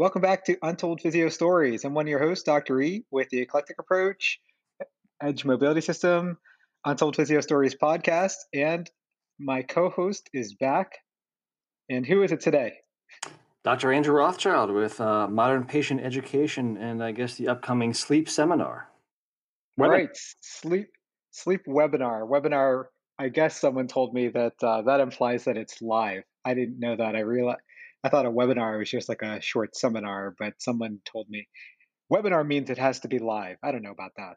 Welcome back to Untold Physio Stories. I'm one of your hosts, Dr. E, with the Eclectic Approach, Edge Mobility System, Untold Physio Stories podcast, and my co-host is back. And who is it today? Dr. Andrew Rothschild with uh, Modern Patient Education and I guess the upcoming sleep seminar. Right, sleep sleep webinar. Webinar. I guess someone told me that uh, that implies that it's live. I didn't know that. I realized I thought a webinar was just like a short seminar, but someone told me webinar means it has to be live. I don't know about that.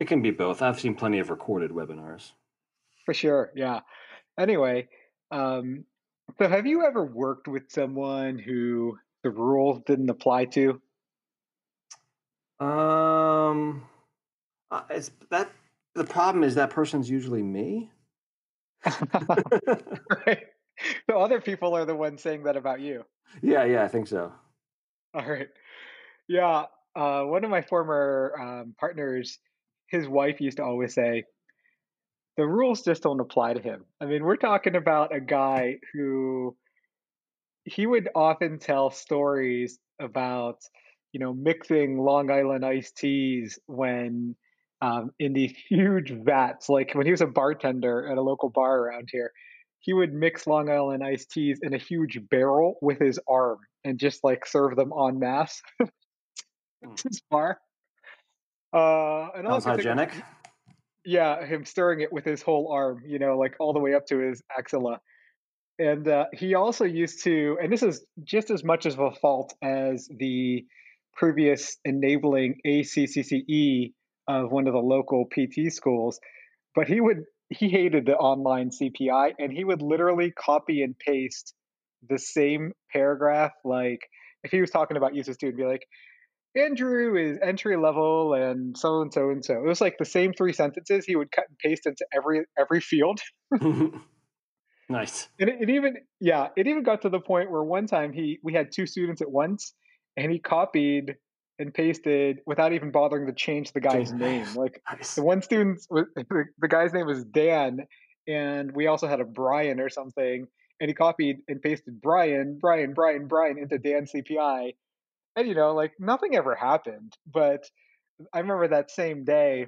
It can be both. I've seen plenty of recorded webinars. For sure. Yeah. Anyway, um, so have you ever worked with someone who the rules didn't apply to? Um, it's that the problem is that person's usually me. right. So other people are the ones saying that about you. Yeah, yeah, I think so. All right. Yeah. Uh, one of my former um, partners, his wife used to always say, the rules just don't apply to him. I mean, we're talking about a guy who he would often tell stories about, you know, mixing Long Island iced teas when um, in these huge vats. Like when he was a bartender at a local bar around here, he would mix Long Island iced teas in a huge barrel with his arm and just like serve them en masse. His bar. Uh, and Sounds hygienic. Of, yeah, him stirring it with his whole arm, you know, like all the way up to his axilla. And uh, he also used to, and this is just as much of a fault as the previous enabling ACCE of one of the local PT schools, but he would he hated the online CPI and he would literally copy and paste the same paragraph. Like if he was talking about user student, be like, Andrew is entry level and so and so and so. It was like the same three sentences he would cut and paste into every every field. nice. And it, it, even yeah, it even got to the point where one time he we had two students at once and he copied and pasted without even bothering to change the guy's name. Like nice. the one student, the guy's name was Dan, and we also had a Brian or something, and he copied and pasted Brian, Brian, Brian, Brian into Dan CPI, and you know, like nothing ever happened. But I remember that same day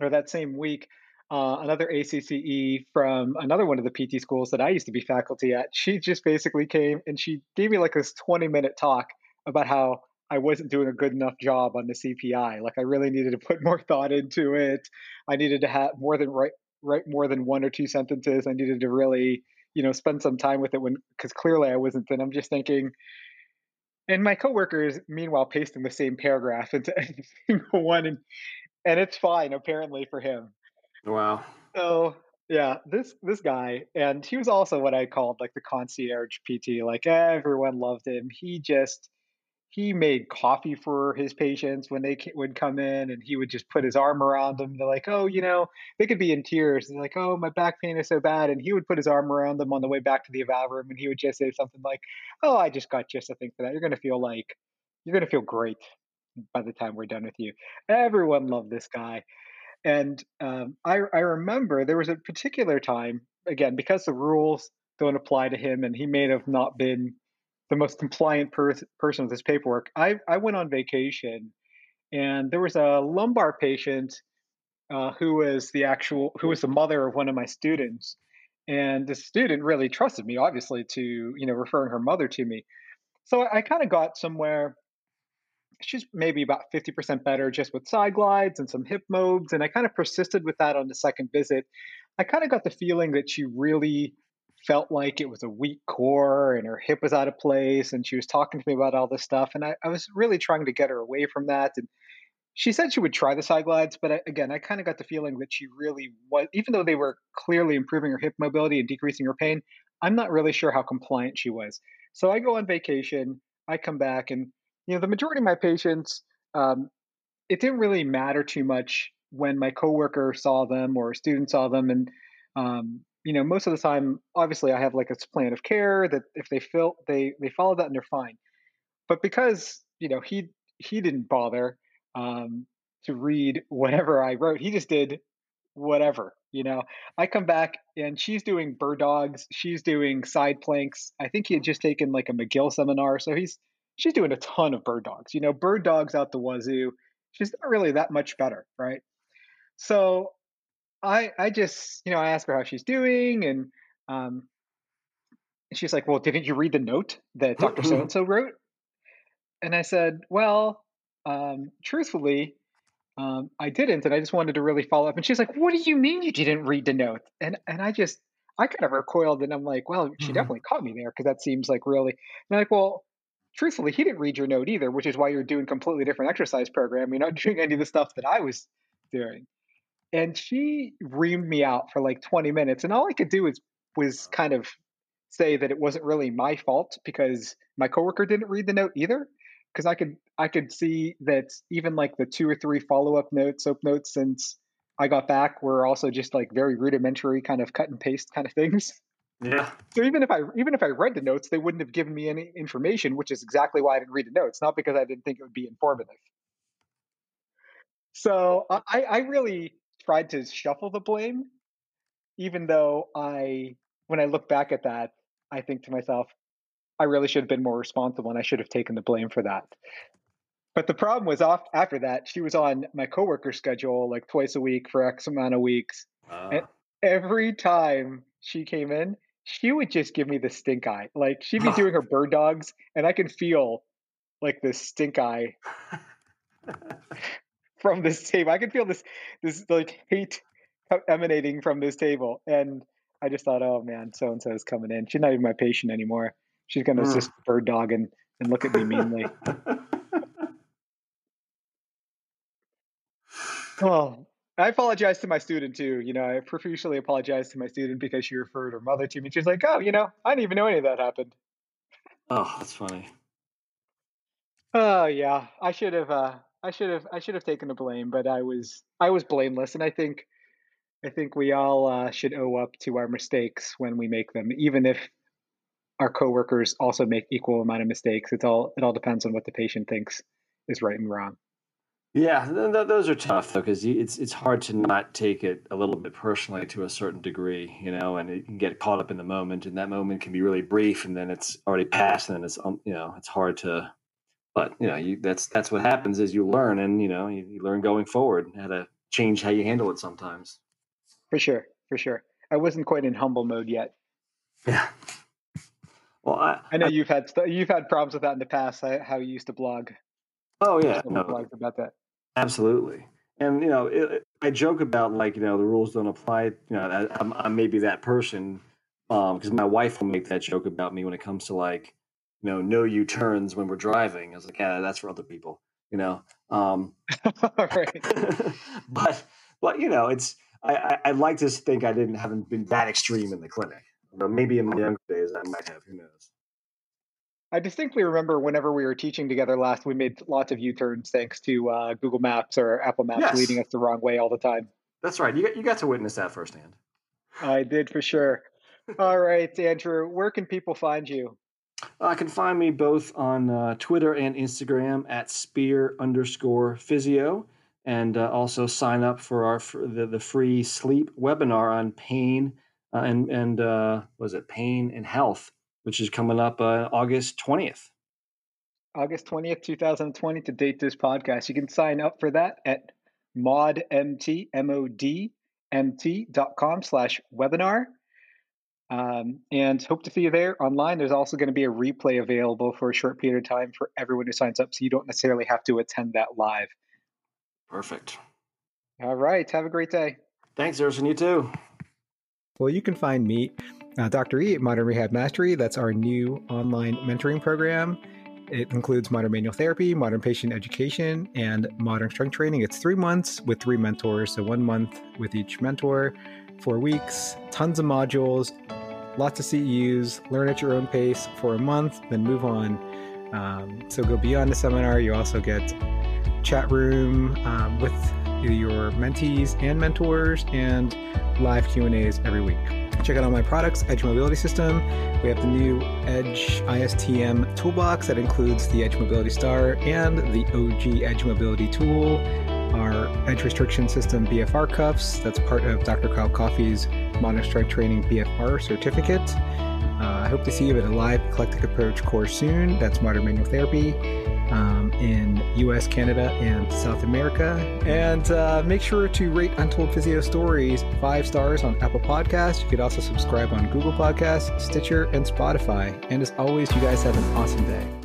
or that same week. Uh, another ACCE from another one of the PT schools that I used to be faculty at. She just basically came and she gave me like this 20 minute talk about how I wasn't doing a good enough job on the CPI. Like I really needed to put more thought into it. I needed to have more than write write more than one or two sentences. I needed to really, you know, spend some time with it when because clearly I wasn't. And I'm just thinking. And my coworkers, meanwhile, pasting the same paragraph into every single one, and and it's fine apparently for him. Wow. So yeah, this this guy, and he was also what I called like the concierge PT. Like everyone loved him. He just he made coffee for his patients when they would come in, and he would just put his arm around them. They're like, "Oh, you know," they could be in tears. They're like, "Oh, my back pain is so bad," and he would put his arm around them on the way back to the eval room, and he would just say something like, "Oh, I just got just a thing for that. You're gonna feel like you're gonna feel great by the time we're done with you." Everyone loved this guy. And um, I, I remember there was a particular time, again, because the rules don't apply to him and he may have not been the most compliant per- person with this paperwork. I, I went on vacation and there was a lumbar patient uh, who was the actual, who was the mother of one of my students. And the student really trusted me, obviously, to, you know, referring her mother to me. So I, I kind of got somewhere she's maybe about 50% better just with side glides and some hip mobs. And I kind of persisted with that on the second visit. I kind of got the feeling that she really felt like it was a weak core and her hip was out of place. And she was talking to me about all this stuff. And I, I was really trying to get her away from that. And she said she would try the side glides, but I, again, I kind of got the feeling that she really was, even though they were clearly improving her hip mobility and decreasing her pain, I'm not really sure how compliant she was. So I go on vacation, I come back, and you know, the majority of my patients, um, it didn't really matter too much when my coworker saw them or a student saw them. And, um, you know, most of the time, obviously I have like a plan of care that if they feel they, they follow that and they're fine. But because, you know, he, he didn't bother, um, to read whatever I wrote, he just did whatever, you know, I come back and she's doing bird dogs. She's doing side planks. I think he had just taken like a McGill seminar. So he's, she's doing a ton of bird dogs. You know, bird dogs out the wazoo. She's not really that much better, right? So I I just you know I ask her how she's doing, and um, and she's like, "Well, didn't you read the note that Doctor So and So wrote?" And I said, "Well, um, truthfully." Um, I didn't, and I just wanted to really follow up. And she's like, "What do you mean you didn't read the note?" And and I just I kind of recoiled, and I'm like, "Well, she mm-hmm. definitely caught me there because that seems like really." And I'm like, "Well, truthfully, he didn't read your note either, which is why you're doing completely different exercise program. You're not doing any of the stuff that I was doing. And she reamed me out for like 20 minutes. And all I could do was was kind of say that it wasn't really my fault because my coworker didn't read the note either. Because I could I could see that even like the two or three follow-up notes, soap notes since I got back were also just like very rudimentary kind of cut and paste kind of things. Yeah. So even if I even if I read the notes, they wouldn't have given me any information, which is exactly why I didn't read the notes, not because I didn't think it would be informative. So I, I really tried to shuffle the blame, even though I when I look back at that, I think to myself, I really should have been more responsible and I should have taken the blame for that. But the problem was off after that, she was on my coworker schedule like twice a week for X amount of weeks. Uh. And every time she came in, she would just give me the stink eye. Like she'd be doing her bird dogs, and I can feel like this stink eye from this table. I could feel this this like hate emanating from this table, and I just thought, oh man, so and so is coming in. She's not even my patient anymore. She's gonna mm. just bird dog and, and look at me meanly. oh, I apologize to my student too. You know, I profusely apologize to my student because she referred her mother to me. She's like, "Oh, you know, I didn't even know any of that happened." Oh, that's funny. Oh yeah, I should have. Uh, I should have. I should have taken the blame, but I was. I was blameless, and I think. I think we all uh, should owe up to our mistakes when we make them, even if our coworkers also make equal amount of mistakes. It's all. It all depends on what the patient thinks is right and wrong. Yeah, th- th- those are tough though because it's it's hard to not take it a little bit personally to a certain degree, you know, and it can get caught up in the moment, and that moment can be really brief, and then it's already passed, and then it's um, you know it's hard to, but you know you that's that's what happens is you learn, and you know you, you learn going forward how to change how you handle it sometimes. For sure, for sure. I wasn't quite in humble mode yet. Yeah. Well, I, I know I, you've had you've had problems with that in the past. How you used to blog. Oh yeah, no. about that. Absolutely. And you know, it, I joke about like you know the rules don't apply. You know, I, I'm, I'm maybe that person because um, my wife will make that joke about me when it comes to like you know no U turns when we're driving. I was like, yeah, that's for other people. You know, um, right? but but you know, it's I, I, would like to think I didn't haven't been that extreme in the clinic. maybe in my younger days I might have. Who knows? I distinctly remember whenever we were teaching together last, we made lots of U-turns thanks to uh, Google Maps or Apple Maps yes. leading us the wrong way all the time. That's right. You you got to witness that firsthand. I did for sure. all right, Andrew, where can people find you? Uh, can find me both on uh, Twitter and Instagram at spear underscore physio, and uh, also sign up for our for the the free sleep webinar on pain uh, and and uh, was it pain and health, which is coming up uh, August twentieth. August twentieth, two thousand twenty, to date this podcast. You can sign up for that at modmt m o d m t dot com slash webinar. Um, and hope to see you there online. There's also going to be a replay available for a short period of time for everyone who signs up, so you don't necessarily have to attend that live. Perfect. All right. Have a great day. Thanks, Erson. You too. Well, you can find me, uh, Dr. E, at Modern Rehab Mastery. That's our new online mentoring program. It includes modern manual therapy, modern patient education, and modern strength training. It's three months with three mentors, so one month with each mentor, four weeks, tons of modules, lots of CEUs, learn at your own pace for a month, then move on. Um, so go beyond the seminar. You also get chat room um, with your mentees and mentors and live Q&As every week. Check out all my products, Edge Mobility System. We have the new Edge ISTM toolbox that includes the Edge Mobility Star and the OG Edge Mobility tool, our Edge Restriction System BFR cuffs. That's part of Dr. Kyle Coffey's Modern Strength Training BFR certificate. Uh, I hope to see you at a live eclectic approach course soon. That's modern manual therapy um, in US, Canada, and South America. And uh, make sure to rate Untold Physio Stories five stars on Apple Podcasts. You could also subscribe on Google Podcasts, Stitcher, and Spotify. And as always, you guys have an awesome day.